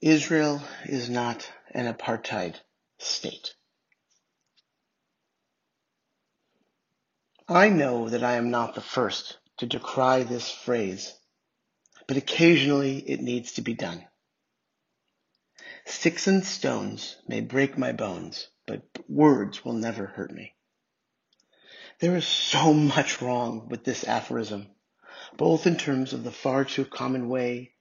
Israel is not an apartheid state. I know that I am not the first to decry this phrase, but occasionally it needs to be done. Sticks and stones may break my bones, but words will never hurt me. There is so much wrong with this aphorism, both in terms of the far too common way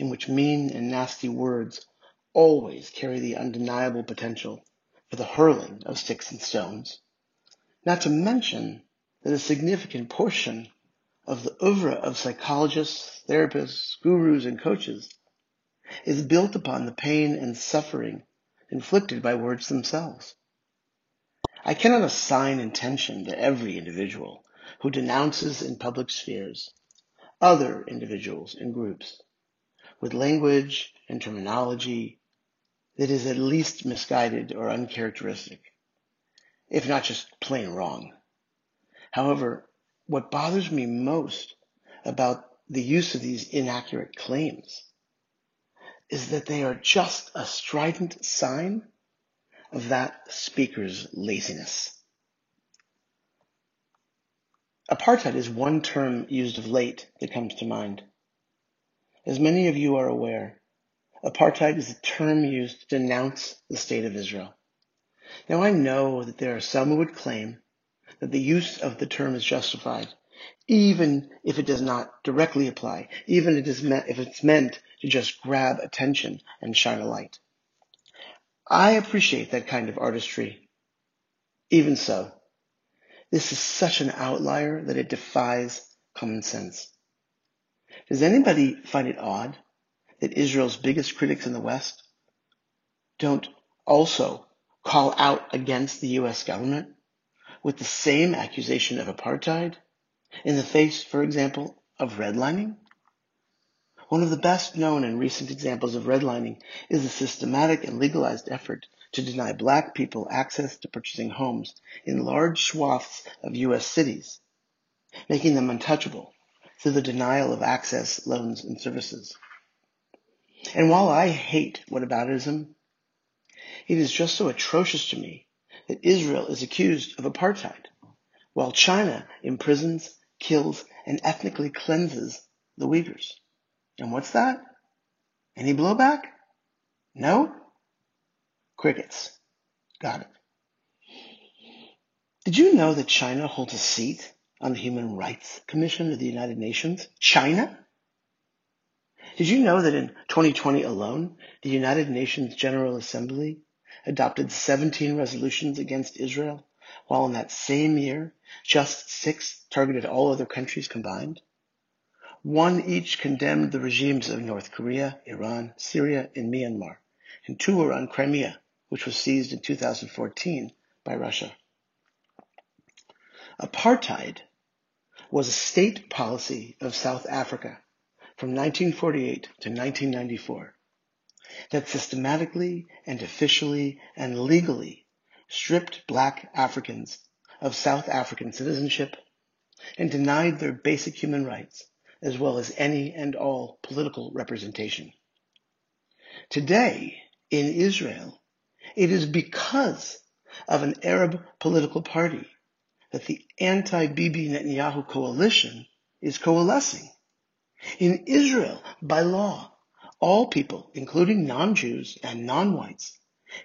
in which mean and nasty words always carry the undeniable potential for the hurling of sticks and stones, not to mention that a significant portion of the oeuvre of psychologists, therapists, gurus, and coaches is built upon the pain and suffering inflicted by words themselves. I cannot assign intention to every individual who denounces in public spheres other individuals and groups with language and terminology that is at least misguided or uncharacteristic, if not just plain wrong. However, what bothers me most about the use of these inaccurate claims is that they are just a strident sign of that speaker's laziness. Apartheid is one term used of late that comes to mind. As many of you are aware, apartheid is a term used to denounce the state of Israel. Now I know that there are some who would claim that the use of the term is justified, even if it does not directly apply, even if it's meant to just grab attention and shine a light. I appreciate that kind of artistry. Even so, this is such an outlier that it defies common sense. Does anybody find it odd that Israel's biggest critics in the West don't also call out against the U.S. government? with the same accusation of apartheid in the face, for example, of redlining? One of the best known and recent examples of redlining is the systematic and legalized effort to deny black people access to purchasing homes in large swaths of U.S. cities, making them untouchable through the denial of access, loans, and services. And while I hate whataboutism, it is just so atrocious to me that Israel is accused of apartheid, while China imprisons, kills, and ethnically cleanses the Uyghurs. And what's that? Any blowback? No? Crickets. Got it. Did you know that China holds a seat on the Human Rights Commission of the United Nations? China? Did you know that in 2020 alone, the United Nations General Assembly adopted 17 resolutions against Israel, while in that same year, just six targeted all other countries combined. One each condemned the regimes of North Korea, Iran, Syria, and Myanmar, and two were on Crimea, which was seized in 2014 by Russia. Apartheid was a state policy of South Africa from 1948 to 1994 that systematically and officially and legally stripped black Africans of South African citizenship and denied their basic human rights as well as any and all political representation. Today, in Israel, it is because of an Arab political party that the anti-Bibi Netanyahu coalition is coalescing. In Israel, by law, all people, including non-Jews and non-whites,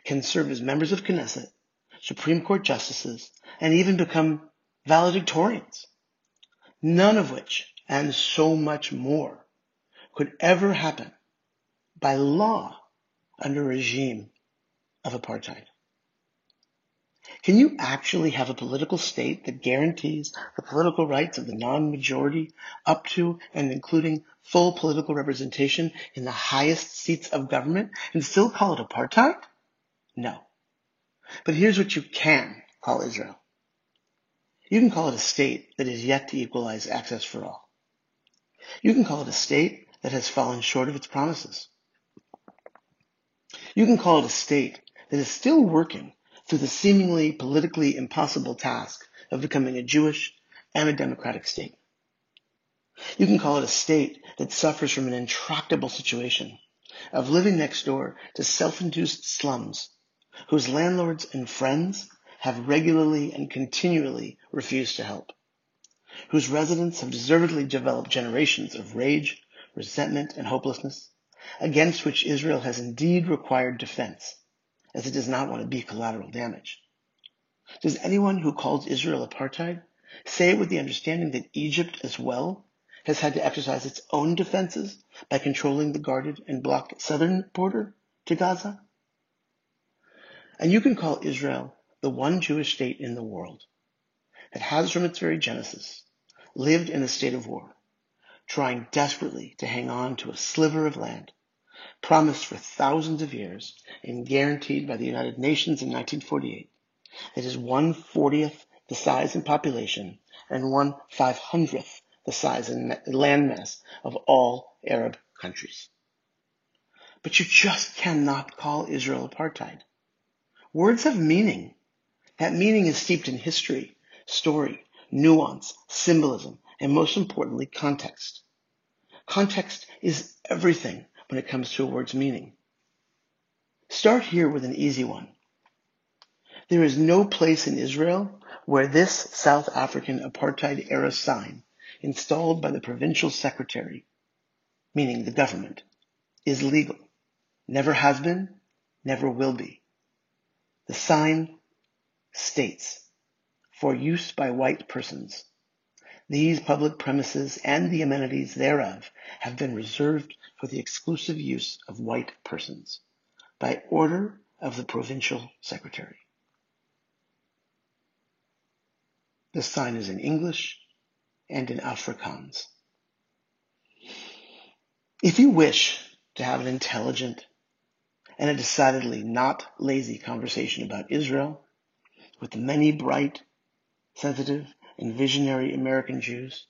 can serve as members of Knesset, Supreme Court justices, and even become valedictorians. None of which, and so much more, could ever happen by law under a regime of apartheid. Can you actually have a political state that guarantees the political rights of the non-majority up to and including full political representation in the highest seats of government and still call it apartheid? No. But here's what you can call Israel. You can call it a state that is yet to equalize access for all. You can call it a state that has fallen short of its promises. You can call it a state that is still working through the seemingly politically impossible task of becoming a Jewish and a democratic state. You can call it a state that suffers from an intractable situation of living next door to self-induced slums whose landlords and friends have regularly and continually refused to help, whose residents have deservedly developed generations of rage, resentment, and hopelessness, against which Israel has indeed required defense, as it does not want to be collateral damage. Does anyone who calls Israel apartheid say it with the understanding that Egypt as well has had to exercise its own defenses by controlling the guarded and blocked southern border to Gaza? And you can call Israel the one Jewish state in the world that has from its very genesis lived in a state of war, trying desperately to hang on to a sliver of land promised for thousands of years and guaranteed by the United Nations in 1948 It is one fortieth the size and population and one five hundredth the size and landmass of all Arab countries. But you just cannot call Israel apartheid. Words have meaning that meaning is steeped in history, story, nuance, symbolism, and most importantly, context. Context is everything when it comes to a word's meaning. Start here with an easy one. There is no place in Israel where this South African apartheid era sign, installed by the provincial secretary, meaning the government, is legal, never has been, never will be. The sign states, for use by white persons. These public premises and the amenities thereof have been reserved for the exclusive use of white persons by order of the provincial secretary. The sign is in English and in Afrikaans. If you wish to have an intelligent and a decidedly not lazy conversation about Israel, with the many bright, sensitive, and visionary American Jews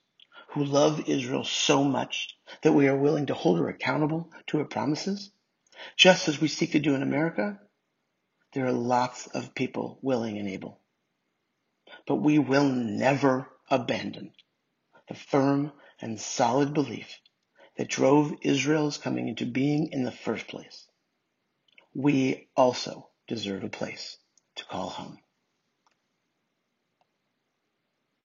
who love Israel so much that we are willing to hold her accountable to her promises, just as we seek to do in America, there are lots of people willing and able. But we will never abandon the firm and solid belief that drove Israel's coming into being in the first place. We also deserve a place to call home.